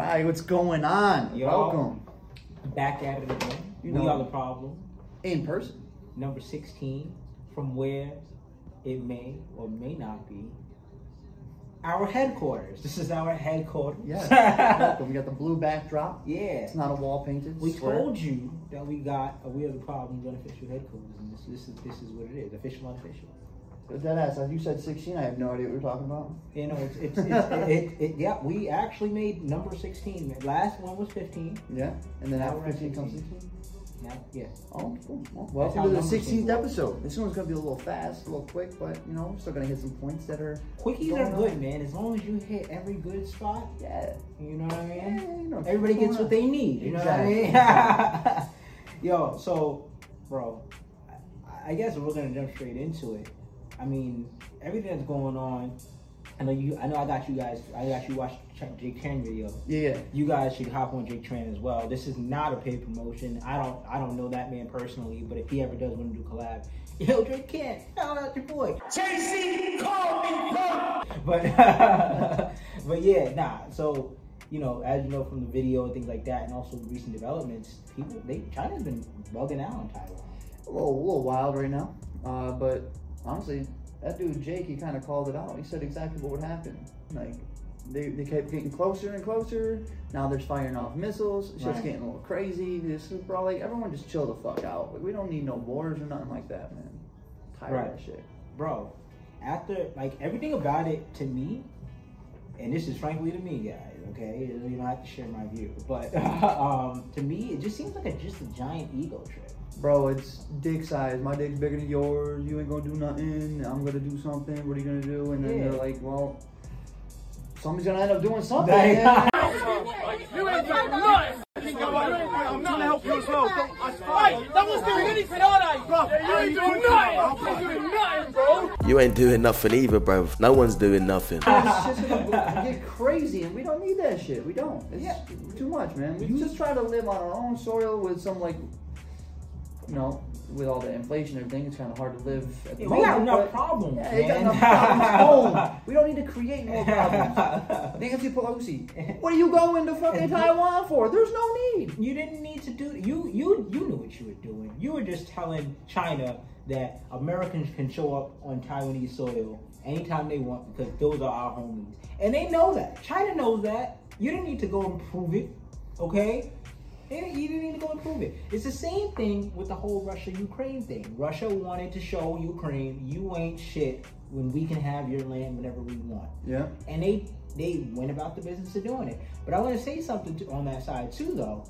right, what's going on? Yo. Welcome Back at it again. You we know. are the problem. in person. Number 16, from where it may or may not be our headquarters. This is our headquarters. Yeah. We got the blue backdrop. yeah. It's not a wall painted. We told you that we got a We Are the Problems unofficial headquarters, and this, this is this is what it is, official, unofficial. Dead ass. As you said 16, I have no idea what you're talking about. You know, it's, it's, it's it, it, yeah. We actually made number 16. Last one was 15. Yeah, and then Now after we're at 15 comes 16. 16. Now, yeah. Oh, cool. Well, welcome to the 16th episode. This one's gonna be a little fast, a little quick, but you know, we're still gonna hit some points that are Quickies Going are on. good, man. As long as you hit every good spot, yeah. you know what I yeah mean. you know, Everybody gets what they need. You know what I mean? Yo, so, bro, I- I guess we're gonna jump straight into it. I mean, everything that's going on. I know you. I know I got you guys. I got you watch Ch- Jake Tran video. Yeah, yeah. You guys should hop on Jake Tran as well. This is not a paid promotion. I don't. I don't know that man personally, but if he ever does want to do collab, yo, Drake can't. Shout out your boy. JC, call me, bro. But but yeah, nah. So you know, as you know from the video and things like that, and also recent developments, people they China's been bugging out on Taiwan. A little, a little wild right now. Uh, but honestly, that dude Jake, he kind of called it out. He said exactly what would happen. Like they, they kept getting closer and closer. Now they're firing off missiles. Shit's Right. getting a little crazy. This is probably like everyone just chill the fuck out. Like we don't need no wars or nothing like that, man. Tired Right. of that shit. bro, after like everything about it to me, and this is frankly to me, guys, okay, you don't have to share my view, but um, to me, it just seems like a just a giant ego trip. Bro, it's dick size. My dick's bigger than yours. You ain't gonna do nothing. I'm gonna do something. What are you gonna do? And then Yeah. they're like, well, somebody's gonna end up doing something. You ain't doing nothing. I'm trying to help you as well. Hey, no one's doing anything, are they? Bro, you ain't doing nothing. I'm doing nothing, bro. You ain't doing nothing either, bro. No one's doing nothing. It's just gonna get crazy, and we don't need that shit. We don't. It's Yeah. too much, man. We just try to live on our own soil with some like, you know, with all the inflation and everything. It's kind of hard to live. At the Yeah, we got moment, enough problems, Yeah, you got enough problems. home. We don't need to create more problems. Nancy Pelosi, what are you going to fucking Taiwan for? There's no need. You didn't need to do you you you knew what you were doing. You were just telling China that Americans can show up on Taiwanese soil anytime they want because those are our homies. And they know that. China knows that. You didn't need to go and prove it. Okay? You didn't need to go and prove it. It's the same thing with the whole Russia Ukraine thing. Russia wanted to show Ukraine you ain't shit when we can have your land whenever we want Yeah. and they they went about the business of doing it. But I want to say something to, on that side too, though.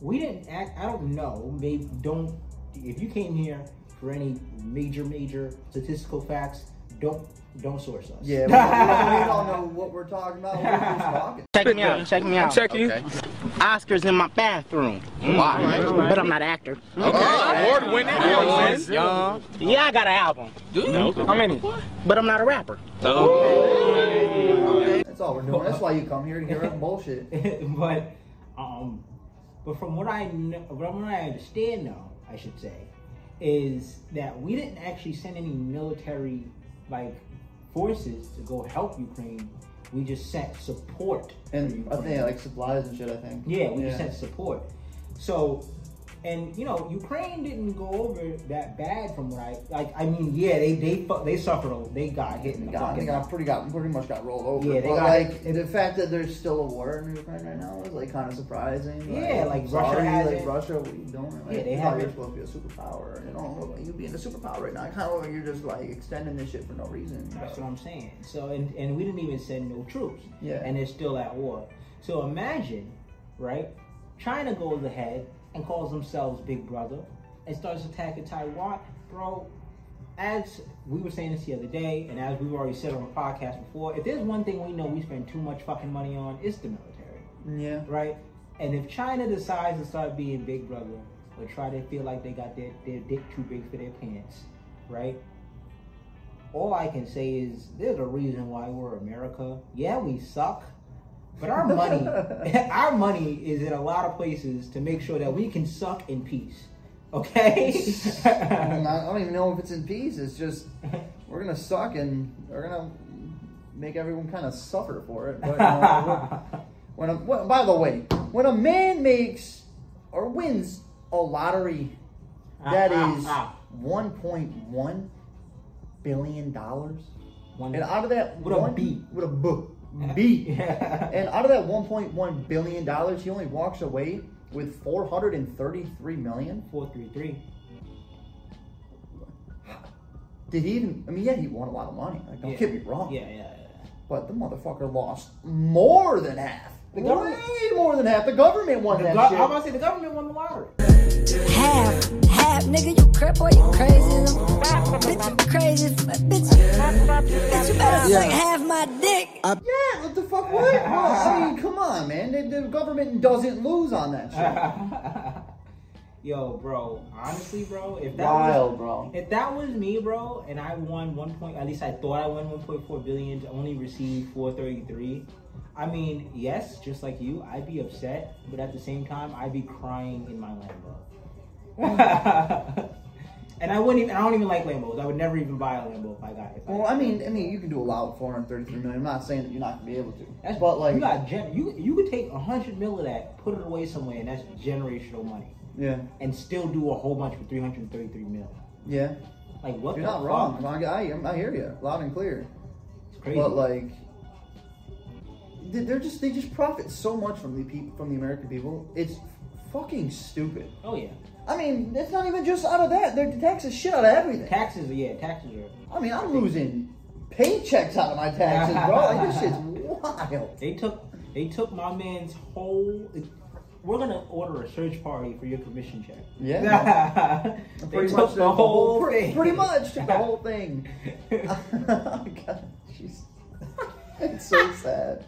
We didn't act. I don't know. Maybe don't. If you came here for any major major statistical facts, don't don't source us. Yeah, we, we, we don't know what we're talking about. We're just talking. Check me out. Check me out. Check you. Oscar's in my bathroom. Why? But I'm not an actor. Award winning. Award winning. Yeah, I got an album. No. How many? But I'm not a rapper. That's all we're doing. That's why you come here to hear us bullshit. but um, but from what I know, from what I understand, though, I should say, is that we didn't actually send any military like forces to go help Ukraine. We just sent support. And I think like supplies and shit. I think. Yeah, we just sent support. So, and you know, Ukraine didn't go over that bad from what I like. I mean, yeah, they they they suffered. A, they got hit in the got, they got pretty got pretty much got rolled over. Yeah, they but got- like the fact that there's still a war in Ukraine right now is like kind of surprising. Yeah, like, I'm Russia sorry, has like it. Russia, what are you doing? Like, Yeah, they have know, you're supposed to be a superpower. You don't like you being a superpower right now. Kind of like you're just like extending this shit for no reason. That's what I'm saying. So, and and we didn't even send no troops. Yeah. And they're still at war. So imagine, right? China goes ahead and calls themselves Big Brother and starts attacking Taiwan, bro. As we were saying this the other day, and as we've already said on the podcast before, if there's one thing we know we spend too much fucking money on, it's the military. Yeah. right? And if China decides to start being big brother or try to feel like they got their, their dick too big for their pants, right? All I can say is there's a reason why we're America. Yeah, we suck. But our money our money is in a lot of places to make sure that we can suck in peace. Okay? I don't even know if it's in peace. It's just we're gonna suck and we're gonna make everyone kind of suffer for it. But you know, When a, when, by the way, when a man makes or wins a lottery that Ah, is ah, 1.1 billion dollars, and out of that With a one, B. with a B, B, Yeah. and out of that 1.1 billion dollars, he only walks away with 433 million. Four three three. Did he even? I mean, yeah, he won a lot of money. Like, don't Yeah. get me wrong. Yeah, yeah, yeah. But the motherfucker lost more than half. The government- Way more than half. The government won The that gov- shit. I'm about to say the government won the lottery. Half, half, nigga, you crap or you crazy? Bitch, you crazy, bitch. Bitch, you better Yeah. suck half my dick. yeah, what the fuck? What? Well, oh, I mean, come on, man. The, the government doesn't lose on that shit. Yo, bro. Honestly, bro, if that Wild, was, bro. If that was me, bro, and I won one point, at least I thought I won 1.4 billion to only receive 433. I mean, yes, just like you, I'd be upset, but at the same time, I'd be crying in my Lambo. and I wouldn't. Even, I don't even like Lambos. I would never even buy a Lambo if I got. If Well, I, I mean, I mean, you can do a lot with 433 million. I'm not saying that you're not gonna be able to. that's but like, you got gen- you you could take a hundred mil of that, put it away somewhere, and that's generational money, yeah, and still do a whole bunch for 333 mil. yeah, Like what? you're the not fuck? wrong. I, I, I hear you loud and clear. It's crazy. But like, they- they're just they just profit so much from the people from the American people. It's fucking stupid. oh yeah, I mean, it's not even just out of that. They're taxing shit out of everything. taxes. Yeah, taxes are. I mean, I'm losing paychecks out of my taxes, bro. Like this shit's wild. They took they took my man's whole. We're gonna order a search party for your commission check. Yeah. they Pretty took much the whole pre- thing. Pretty much took the whole thing. oh, God, jeez. It's so sad.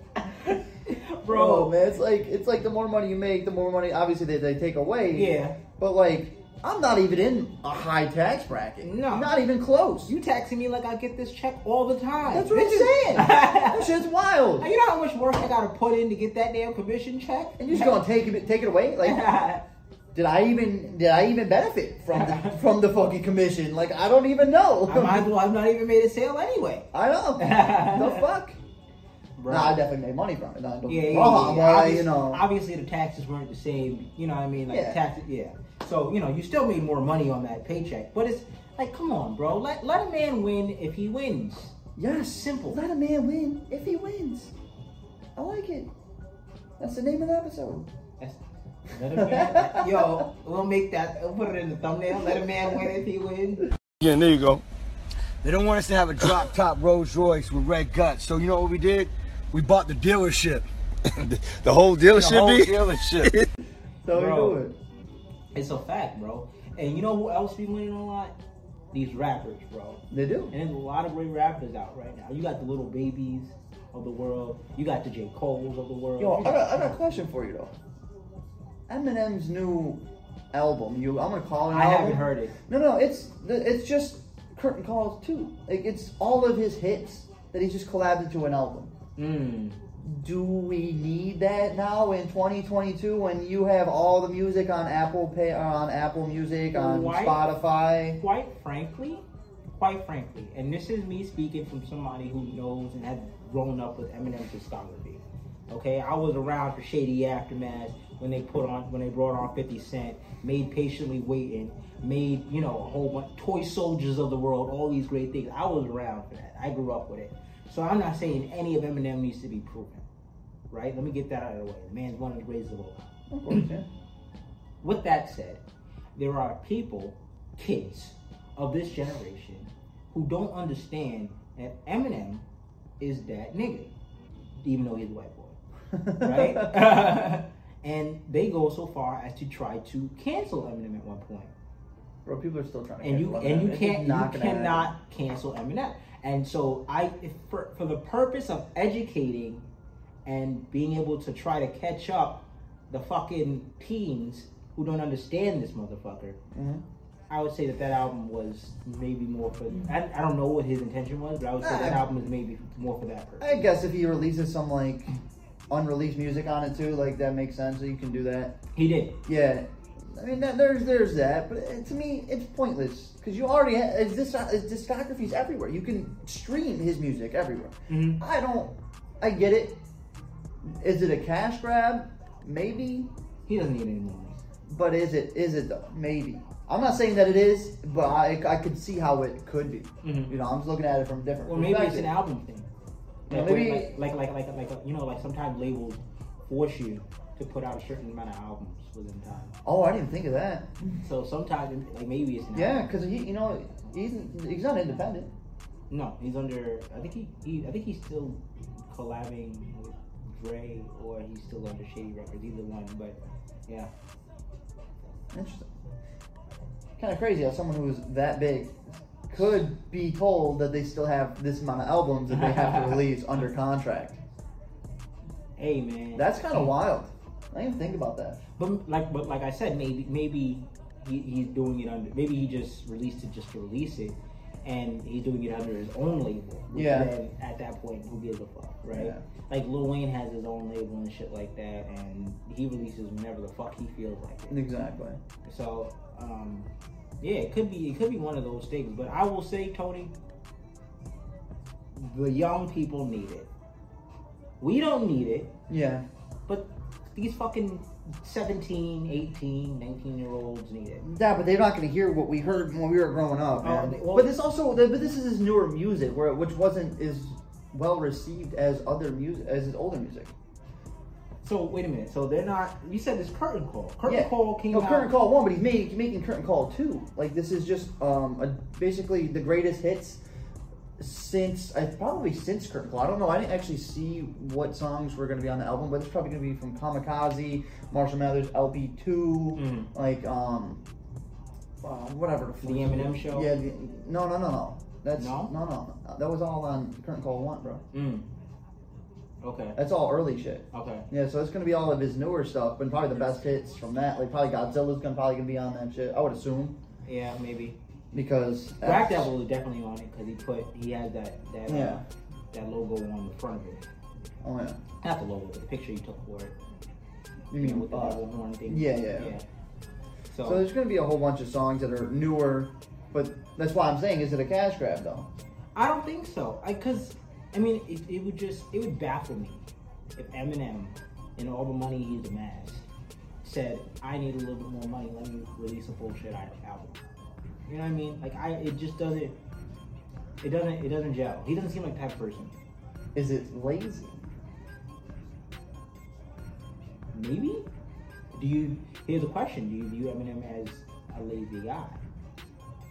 Bro. Oh, man, it's like it's like the more money you make, the more money obviously they, they take away. Yeah, But like, I'm not even in a high tax bracket. No. Not even close. you taxing me like I get this check all the time. That's what I'm saying. that shit's wild. you know how much work I gotta put in to get that damn commission check? And you're just gonna take it take it away? Like did I even did I even benefit from the from the fucking commission? Like I don't even know. I might as well have not even made a sale anyway. I know. the fuck? Bro. Nah, I definitely made money from it. Nah, Yeah, yeah, wrong, yeah, yeah. Obviously, you know. obviously the taxes weren't the same. You know what I mean? Like Yeah. taxes, yeah. So you know, you still made more money on that paycheck, but it's like, come on, bro. Let let a man win if he wins. Yes, Simple. Let a man win if he wins. I like it. That's the name of the episode. That's, let a man, yo, we'll make that. We'll put it in the thumbnail. Let a man win if he wins. Yeah, there you go. They don't want us to have a drop top Rolls Royce with red guts. So you know what we did? We bought the dealership. The whole dealership. The dealership whole be? dealership. So we do it. It's a fact, bro. And you know who else be winning a lot? These rappers, bro. They do. And there's a lot of great rappers out right now. You got the Lil Babies of the world. You got the J. Cole's of the world. Yo, I got- got, I got a question for you though. Eminem's new album, you I'm gonna call it. An I album. haven't heard it. No, no, it's it's just curtain calls too. Like it's all of his hits that he just collabed into an album. Mm. Do we need that now in 2022 when you have all the music on Apple Pay or on Apple Music on Why? Spotify? Quite frankly, quite frankly, and this is me speaking from somebody who knows and has grown up with Eminem's discography. Okay, I was around for Shady Aftermath when they put on when they brought on 50 Cent, made Patiently Waiting, made you know a whole bunch Toy Soldiers of the World, all these great things. I was around for that. I grew up with it. So I'm not saying any of Eminem needs to be proven. Right? Let me get that out of the way. The man's one of the greatest of all time. Of course, yeah. With that said, there are people, kids of this generation, who don't understand that Eminem is that nigga, even though he's a white boy, right? and they go so far as to try to cancel Eminem at one point, Bro, people are still trying to. and you cancel and Eminem. you can't you not gonna happen. cannot cancel Eminem. And so I, if for for the purpose of educating and being able to try to catch up the fucking teens who don't understand this motherfucker, Mhm. I would say that that album was maybe more for. I, I don't know what his intention was, but I would say that album is maybe more for that purpose. I guess if he releases some like unreleased music on it too, like that makes sense. So you can do that. He did. Yeah, I mean that, there's there's that, but it, to me it's pointless because you already have it's this his discography's everywhere. You can stream his music everywhere. Mhm. I don't, I get it. Is it a cash grab? Maybe. He doesn't need any more money. But is it? Is it though? Maybe. I'm not saying that it is, but I, I could see how it could be. Mhm. You know, I'm just looking at it from a different. Or maybe it's an album thing. Yeah, maybe- like, like, like, like, like, you know, like sometimes labels force you to put out a certain amount of albums within time. Oh, I didn't think of that. So sometimes, like, maybe it's an Yeah, because he, you know, he's he's not independent. No, he's under. I think he, he, I think he's still collabing with Dre, or he's still under Shady Records. Either one, but yeah. Interesting. Kind of crazy how someone who's that big could be told that they still have this amount of albums that they have to release under contract. Hey man, That's kind of wild. I didn't even think about that. But like, but like I said, maybe maybe he, he's doing it under. Maybe he just released it just to release it, and he's doing it under his own label. Yeah. Then at that point, who gives a fuck, right? Yeah. Like Lil Wayne has his own label and shit like that, and he releases whenever the fuck he feels like it. Exactly. So, um, yeah, it could be it could be one of those things. But I will say, Tony, the young people need it. We don't need it, Yeah. but these fucking 17, 18, 19 year olds need it. Yeah, but they're not going to hear what we heard when we were growing up. Oh, man. they- well- but this also, but this is his newer music, where which wasn't as well received as other music as his older music. So wait a minute. So they're not. You said this curtain call. Curtain yeah. call came no, out. Curtain Call one, but he's making making Curtain Call two. Like this is just um a, basically the greatest hits since I probably since Curtain Call. I don't know. I didn't actually see what songs were going to be on the album, but it's probably going to be from Kamikaze, Marshall Mathers, LP 2 Mhm. like um, uh, whatever the, The Eminem show? Yeah, the, no, no, no, no. That's No? no, no. That was all on Curtain Call one, bro. Mm. Okay. That's all early shit. Okay. Yeah, so it's gonna be all of his newer stuff, but probably the best hits from that. Like probably Godzilla's gonna probably gonna be on that shit. I would assume Yeah, maybe. Because Black Devil is definitely on it because he put he has that that uh, Yeah. that logo on the front of it. Oh yeah. Not the logo, but the picture you took for it. You mean with the uh, devil horn thing. yeah, yeah. Yeah. So So, there's gonna be a whole bunch of songs that are newer, but that's why I'm saying, is it a cash grab though? I don't think so. I because I mean it, it would just it would baffle me if Eminem and all the money he's amassed said I need a little bit more money. Let me release a bullshit album. You know what I mean? Like I it just doesn't. It doesn't. It doesn't gel. He doesn't seem like of person. Is it lazy? Maybe. Do you? Here's a question. Do you view Eminem as a lazy guy?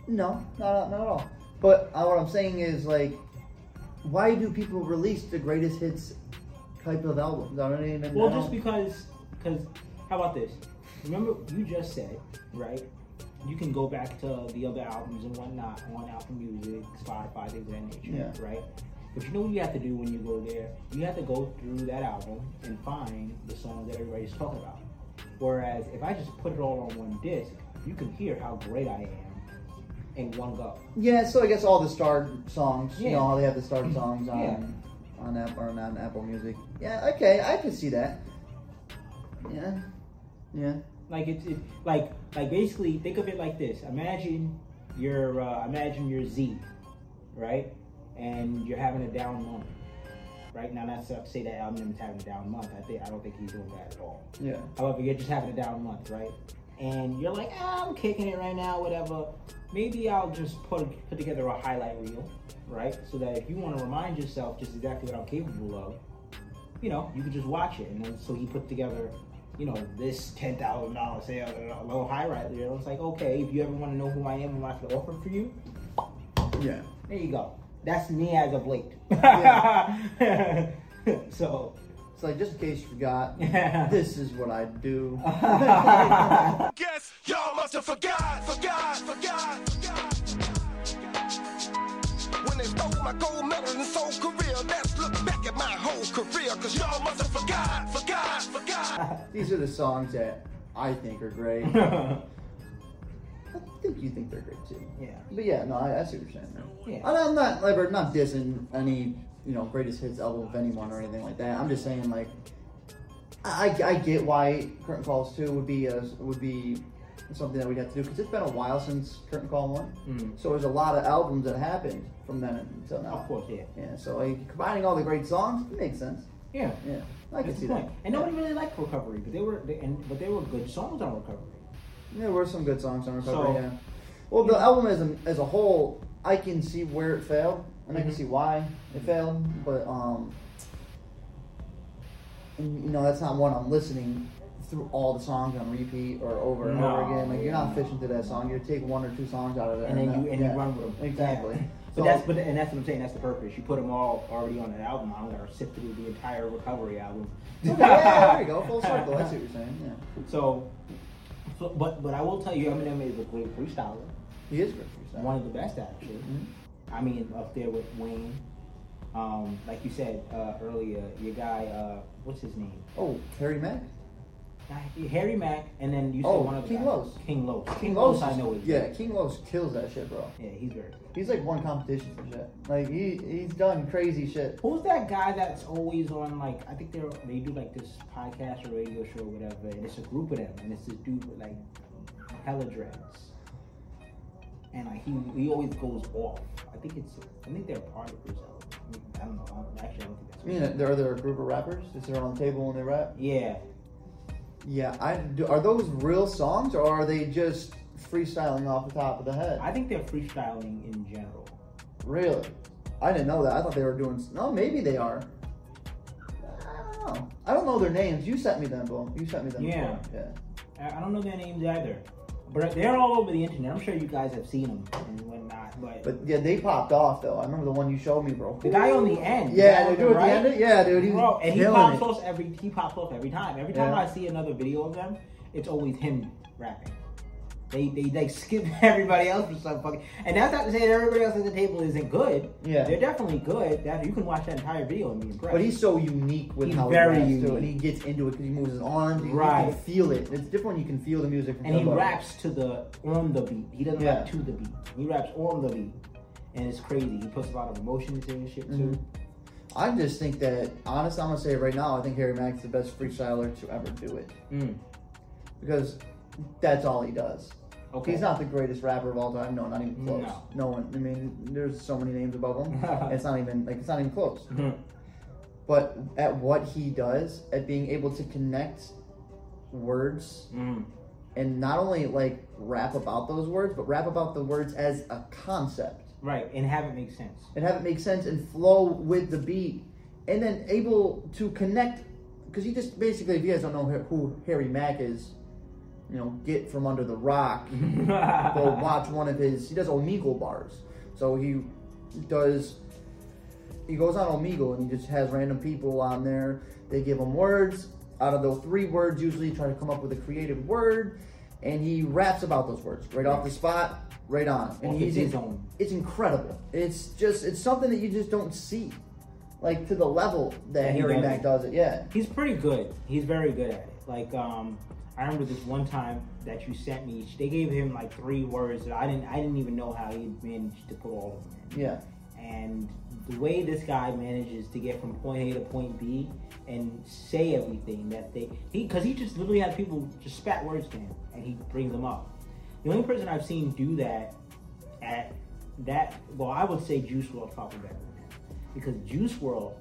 No, not, not at all. But uh, what I'm saying is like, why do people release the greatest hits type of albums? I don't even Well, know. just because, because how about this? Remember, you just said, right? You can go back to the other albums and whatnot on Apple Music, Spotify, things of that nature, Yeah. right? But you know what you have to do when you go there? You have to go through that album and find the songs that everybody's talking about. Whereas if I just put it all on one disc, you can hear how great I am in one go. Yeah, so I guess all the star songs, you know, how they have the star songs on Yeah. on Apple or on Apple Music. Yeah, okay, I can see that. Yeah, yeah, Like it's it, like like basically think of it like this. Imagine you're uh, imagine you're Z, right? And you're having a down month. Right now, not to say that is having a down month. I think I don't think he's doing that at all. yeah. However, you're just having a down month, right? And you're like, ah, I'm kicking it right now, whatever. Maybe I'll just put put together a highlight reel, right? So that if you want to remind yourself just exactly what I'm capable of, you know, you can just watch it. And then so he put together, you know, this ten thousand dollar sale, a little highlight reel. It's like, okay, if you ever want to know who I am and what I can offer for you, Yeah. there you go. That's me as of late. so. It's like just in case you forgot, this is what I do. Guess y'all must have forgot, forgot, forgot, forgot. When they stole my gold medal and soul career, let's look back at my whole career, cause y'all must have forgot, forgot, forgot. These are the songs that I think are great. I think you think they're great too. yeah. But yeah, no, I, I see what you're saying. Man. Yeah. I'm not ever not dissing any you know greatest hits album of anyone or anything like that. I'm just saying like I, I get why Curtain Calls two would be a, would be something that we'd have to do because it's been a while since Curtain Call one. Mhm. So there's a lot of albums that happened from then until now. Of course, yeah. Yeah. So like combining all the great songs it makes sense. Yeah. Yeah, I can That's see the that. point. And nobody really liked Recovery, but they were, they, and but they were good songs on Recovery. There were some good songs on Recovery. So- yeah. Well, the album as a, as a whole, I can see where it failed, and I can Mhm. see why it failed. But um, and, you know, that's not one I'm listening through all the songs on repeat or over and over again. Like you're not fishing through that song. You take one or two songs out of it, And then that- you and yeah, you run with them. Exactly. But that's but and that's what I'm saying. That's the purpose. You put them all already on an album. I don't sift through the entire Recovery album. Okay, yeah, there you go, full circle. I see what you're saying. Yeah, So, so, but but I will tell you, Eminem is a great freestyler. he is good freestyle. One of the best actually. Mhm. I mean, up there with Wayne. Um, like you said uh, earlier, your guy, uh, what's his name? Oh, Harry Mack. Harry Mack, and then you said Oh, one of the King guys. Los. King Los. King Los, Los, I is- know is Yeah, good. King Los kills that shit, bro. Yeah, he's very good. He's like won competitions and shit. Like he he's done crazy shit. Who's that guy that's always on like I think they're they do like this podcast or radio show or whatever, and it's a group of them, and it's this dude with like hella dreads, and like he he always goes off. I think it's I think they're part of Brazil. I don't know. I don't, actually, I don't think that's. I mean, there are there a group of rappers that sit around the table and they rap. yeah, Yeah, I do. Are those real songs or are they just freestyling off the top of the head? I think they're freestyling in general. really? I didn't know that. I thought they were doing. No, maybe they are. I don't know. I don't know their names. You sent me them, Bo. You sent me them. Yeah. before. Yeah. I I don't know their names either, but they're all over the internet. I'm sure you guys have seen them and But, But yeah, they popped off though. I remember the one you showed me, bro. the guy on the end, Yeah, they do at the end. Yeah, dude. He's Bro, and he killing pops it. off every he pops off every time. Every time Yeah. I see another video of them, it's always him rapping. They they like skip everybody else for some fucking and that's not to say that everybody else at the table isn't good. Yeah. They're definitely good. That you can watch that entire video and be impressed. But he's so unique with He's how very he raps too, unique. and he gets into it because he moves his arms. You Right. can feel it. It's different. when You can feel the music. From and he raps to the on the beat. He doesn't Yeah. rap to the beat. He raps on the beat. And it's crazy. He puts a lot of emotion into his shit too. Mhm. I just think that, honestly, I'm gonna say right now. I think Harry Mack's the best freestyler to ever do it Mm. because that's all he does. Okay. He's not the greatest rapper of all time. No, not even close. No. No, one. I mean, there's so many names above him. it's not even like it's not even close. But at what he does, at being able to connect words Mm. and not only like rap about those words, but rap about the words as a concept Right. And have it make sense. and have it make sense and flow with the beat, and then able to connect. Because he just basically, if you guys don't know who Harry Mack is, you know, get from under the rock. Go watch one of his. He does Omegle bars, so he does. He goes on Omegle and he just has random people on there. They give him words. Out of those three words, usually try to come up with a creative word, and he raps about those words right off the spot, right on. And Off he's his own. it's incredible. It's just it's something that you just don't see, like to the level that he Harry Mack does it. Yeah, He's pretty good. He's very good at it. Like, um, I remember this one time that you sent me. They gave him like three words that I didn't. I didn't even know how he managed to put all of them in. yeah, And the way this guy manages to get from point A to point B and say everything that they he because he just literally had people just spat words to him and he brings them up. The only person I've seen do that at that well, I would say Juice WRLD probably better than him because Juice WRLD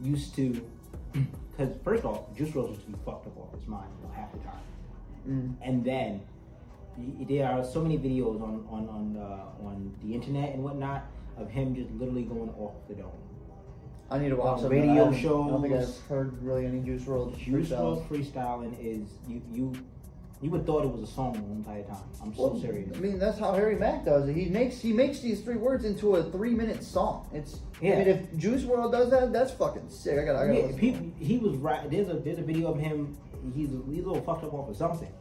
used to because first of all, Juice WRLD used to be fucked up off his mind you know, half the time, Mm. and then there are so many videos on on on uh, on the internet and whatnot of him just literally going off the dome. I need to watch some radio I haven't- I don't think. I've heard really any Juice WRLD Juice freestyles. WRLD freestyling is you you you would thought it was a song the entire time. I'm so Well, serious. I mean, that's how Harry Mack does it. He makes he makes these three words into a three minute song. It's Yeah. I mean, if Juice WRLD does that, that's fucking sick. I got I got. Yeah, he, he was right. There's a there's a video of him. He's he's a little fucked up off of something,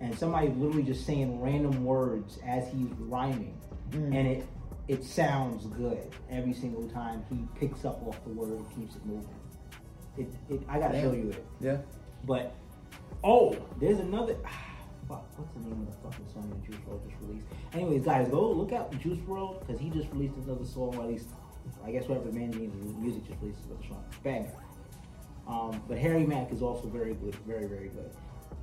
and somebody literally just saying random words as he's rhyming, Mm. and it it sounds good every single time he picks up off the word and keeps it moving. It, it I gotta show you it. yeah. But oh, there's another. Fuck, what's the name of the fucking song that Juice WRLD just released? Anyways, guys, go look out Juice WRLD because he just released another song. Or at least, I guess whatever the man music just released another song. Banger. Um, but Harry Mack is also very good, very very good.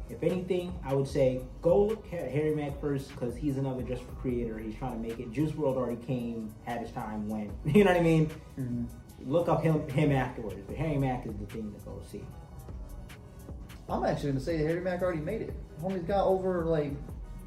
If anything, I would say go look at Harry Mack first because he's another just for creator. He's trying to make it. Juice WRLD already came, had his time, went. You know what I mean? Mhm. look up him him afterwards. But Harry Mack is the thing to go see. I'm actually gonna say that Harry Mack already made it. Homie's got over like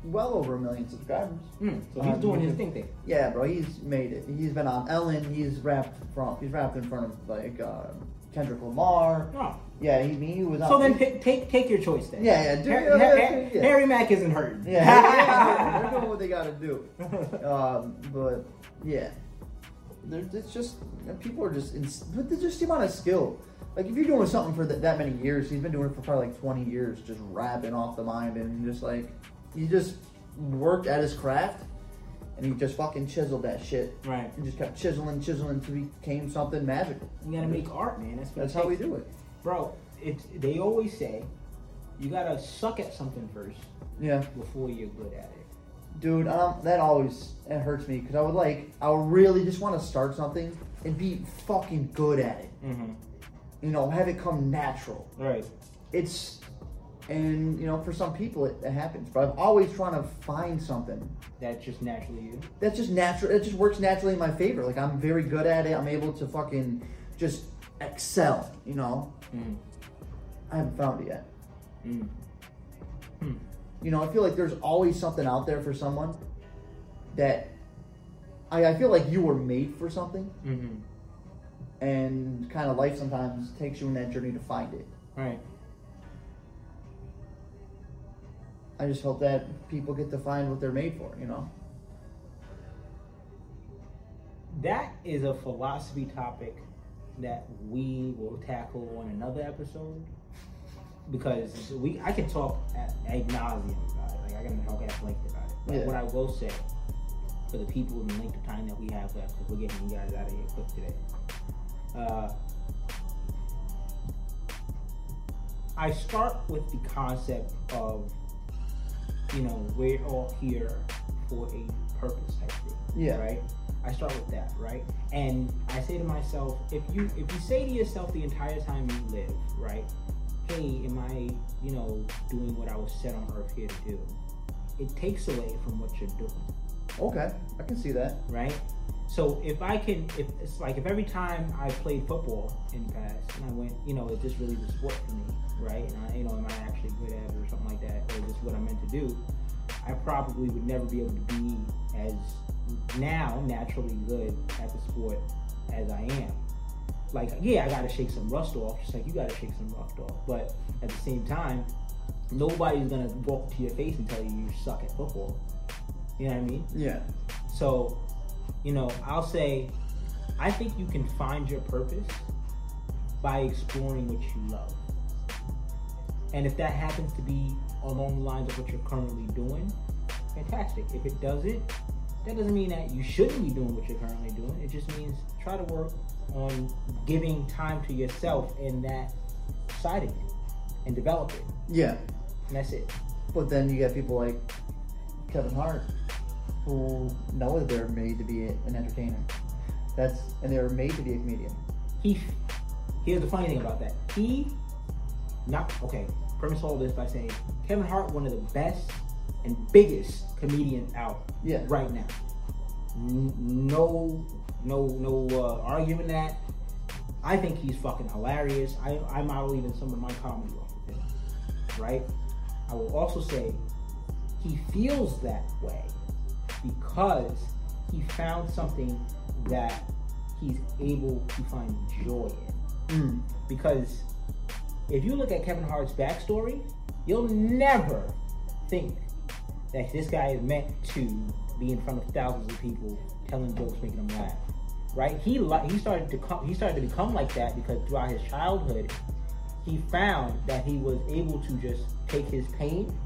well over a million subscribers. Hmm, so he's Um, doing his thing thing. Yeah, bro, he's made it. He's been on Ellen. He's rapped from. He's rapped in front of like uh, Kendrick Lamar. Oh. Yeah, he, he was. So then take take your choice then. Yeah, yeah, do- Harry, yeah, Harry- yeah. Harry Mack isn't hurting. Yeah, yeah, they're doing what they gotta do. Um, but yeah, they're, it's just people are just. Ins- but just the amount of skill. Like if you're doing something for that, that many years, he's been doing it for probably like 20 years, just rapping off the mind and just like he just worked at his craft and he just fucking chiseled that shit. Right. And just kept chiseling, chiseling until he became something magical. You gotta make art, man. That's That's how we do it. Bro, it's they always say you gotta suck at something first Yeah. before you're good at it. Dude, um, that always it hurts me because I would like, I would really just want to start something and be fucking good at it. Mm-hmm. You know, have it come natural. Right. It's, and you know, for some people it, it happens. But I'm always trying to find something That's just naturally you. that's just natural. It just works naturally in my favor. Like I'm very good at it. I'm able to fucking just excel. You know, Mm. I haven't found it yet. Mm. Hmm. You know, I feel like there's always something out there for someone that I, I feel like you were made for something, Mm-hmm. And kind of life sometimes takes you on that journey to find it. Right. I just hope that people get to find what they're made for. You know. That is a philosophy topic that we will tackle on another episode because we I can talk at, ad nauseum about it. Like I can talk at length about it. But Yeah. what I will say for the people in the length of time that we have left, because we're getting you guys out of here quick today. Uh, I start with the concept of, you know, we're all here for a purpose type thing. Yeah. Right? I start with that, right? And I say to myself, if you if you say to yourself the entire time you live, right, hey, am I, you know, doing what I was set on earth here to do? It takes away from what you're doing Okay, I can see that. right? So if I can, if it's like if every time I played football in the past and I went, you know, is this really the sport for me, right? And I, you know, am I actually good at it or something like that, or is this what I'm meant to do? I probably would never be able to be as now naturally good at the sport as I am. Like, yeah, I gotta shake some rust off, just like you gotta shake some rust off. But at the same time, nobody's gonna walk to your face and tell you you suck at football. You know what I mean? Yeah. So, you know, I'll say, I think you can find your purpose by exploring what you love. And if that happens to be along the lines of what you're currently doing, fantastic. If it doesn't, that doesn't mean that you shouldn't be doing what you're currently doing. It just means try to work on giving time to yourself in that side of you and develop it. Yeah. And that's it. But then you got people like Kevin Hart who know that they're made to be an entertainer. That's and they're made to be a comedian. he here's the funny thing about that he not okay premise all this by saying kevin hart one of the best and biggest comedians out Yeah. right now no no no uh, arguing that i think he's fucking hilarious i i model even some of my comedy off of him right i will also say he feels that way because he found something that he's able to find joy in. Mm. Because if you look at Kevin Hart's backstory, you'll never think that this guy is meant to be in front of thousands of people telling jokes, making them laugh. Right? He he started to come he started to become like that because throughout his childhood, he found that he was able to just take his pain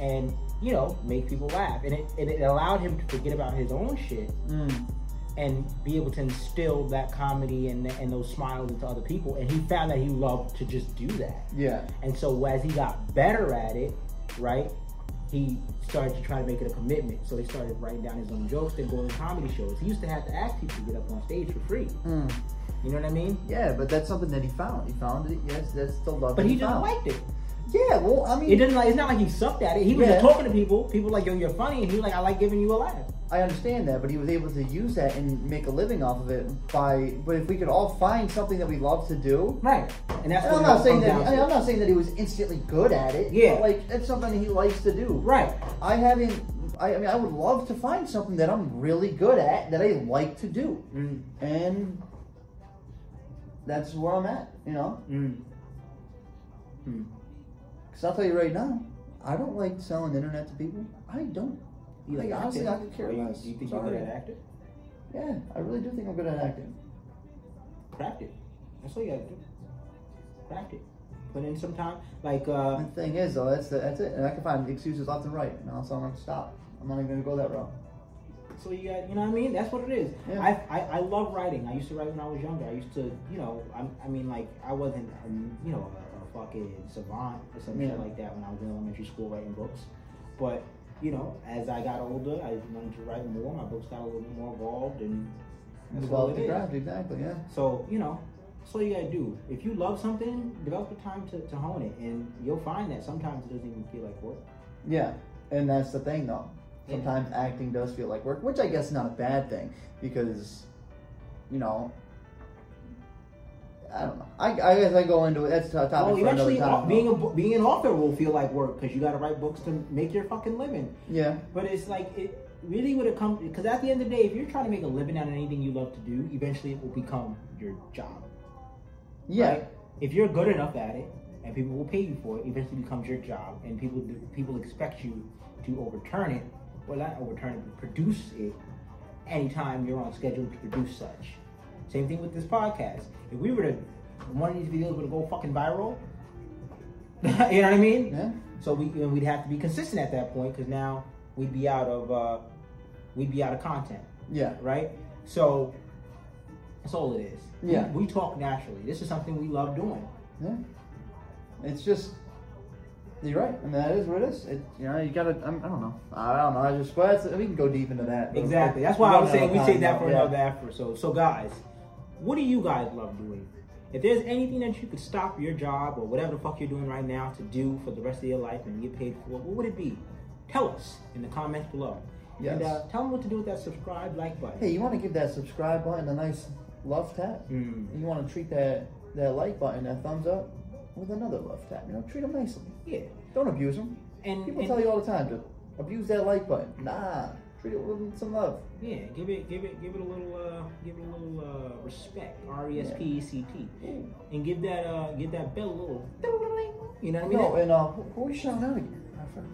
and you know make people laugh, and it and it allowed him to forget about his own shit Mm. and be able to instill that comedy and, and those smiles into other people. And he found that he loved to just do that. Yeah. And so as he got better at it, right, he started to try to make it a commitment. So he started writing down his own jokes, then going to comedy shows. He used to have to ask people to get up on stage for free. Mm. You know what I mean? Yeah, but that's something that he found. He found it. Yes, that's the love. But that he just found. liked it. Yeah. Well, I mean, It didn't like. It's not like he sucked at it. He was Yeah. just talking to people. People like, yo, you're funny, and he was like, I like giving you a laugh. I understand that, but he was able to use that and make a living off of it by. But if we could all find something that we love to do, Right. And that's and what I'm not saying that. I mean, I'm not saying that he was instantly good at it. Yeah. but, like it's something he likes to do. Right. I haven't. I, I mean, I would love to find something that I'm really good at that I like to do, Mm, and that's where I'm at. You know, mm, mm. Because I'll tell you right now, I don't like selling the internet to people. I don't. You like Like, honestly, acting? I could care Or you, less. You think you're Sorry. good at acting? Yeah, I really do think I'm good at acting. Craft it. That's all you gotta do. Craft it. Put in some time. Like, uh, The thing is, though, that's the, that's it, and I can find excuses left and right. And also, I'm gonna stop. I'm not even gonna go that route. so you got, you know what I mean? That's what it is. Yeah. I, I, I love writing. I used to write when I was younger. I used to, you know, I, I mean, like, I wasn't, um, you know, a, a fucking savant or some Yeah. shit like that when I was in elementary school writing books. But, you know, as I got older, I wanted to write more. My books got a little bit more involved, and that's it the is. craft, exactly. Yeah. So, you know, that's all you gotta do. If you love something, develop the time to, to hone it. And you'll find that sometimes it doesn't even feel like work. Yeah, and that's the thing, though. Yeah. Sometimes acting does feel like work, which I guess is not a bad thing because, you know, I don't know. I, I guess I go into it. That's a topic Well, for another eventually, time. being a, being an author will feel like work because you gotta write books to make your fucking living. yeah, But it's like, it really would have come, because at the end of the day, if you're trying to make a living out of anything you love to do, eventually it will become your job. yeah, right? If you're good enough at it, and people will pay you for it, eventually becomes your job, and people people expect you to overturn it, well, not overturn it, but produce it anytime you're on schedule to produce such. Same thing with this podcast. If we were to, one of these videos were to go fucking viral, you know what I mean? yeah. So we and we'd have to be consistent at that point because now we'd be out of uh, we'd be out of content Yeah, right? So that's all it is. Yeah. We, talk naturally. This is something we love doing. yeah. It's just you're right, and that is what it is. It, you know, you gotta. I'm, I don't know. I don't know. I just. That's, we can go deep into that. Exactly. That's why I was saying we save that for yeah. another effort. So, so guys, what do you guys love doing? If there's anything that you could stop your job or whatever the fuck you're doing right now to do for the rest of your life and get paid for, what would it be? Tell us in the comments below. And uh, tell them what to do with that subscribe, like button. Hey, you want to give that subscribe button a nice love tap? Mm. You want to treat that that like button, that thumbs up, with another love tap. You know, treat them nicely. Yeah. Don't abuse them. And, People and tell you all the time to abuse that like button. Nah, treat it with some love. Yeah, give it, give it, give it a little, uh, give it a little uh, respect. R e s p e c t, and give that, uh, give that bell a little. You know what I mean? No, and uh, who, who are you shouting out again?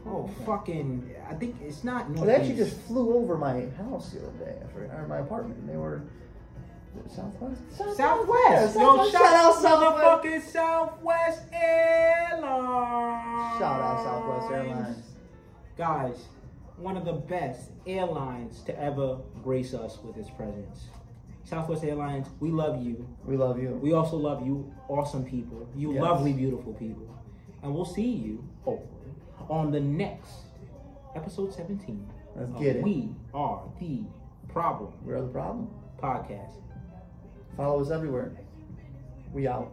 Oh, fucking! I think it's not. They actually just flew over my house the other day, or my apartment, and they were was Southwest. Southwest. Yeah, Yo, Southwest. shout, out out Southwest. Southwest Airlines. Shout out Southwest Airlines. Guys, one of the best airlines to ever grace us with its presence. Southwest Airlines, we love you. We love you. We also love you, awesome people. You Yes. lovely, beautiful people. And we'll see you, hopefully, on the next episode 17. Let's of get it. We are the problem We're the problem. podcast. Follow us everywhere. We out.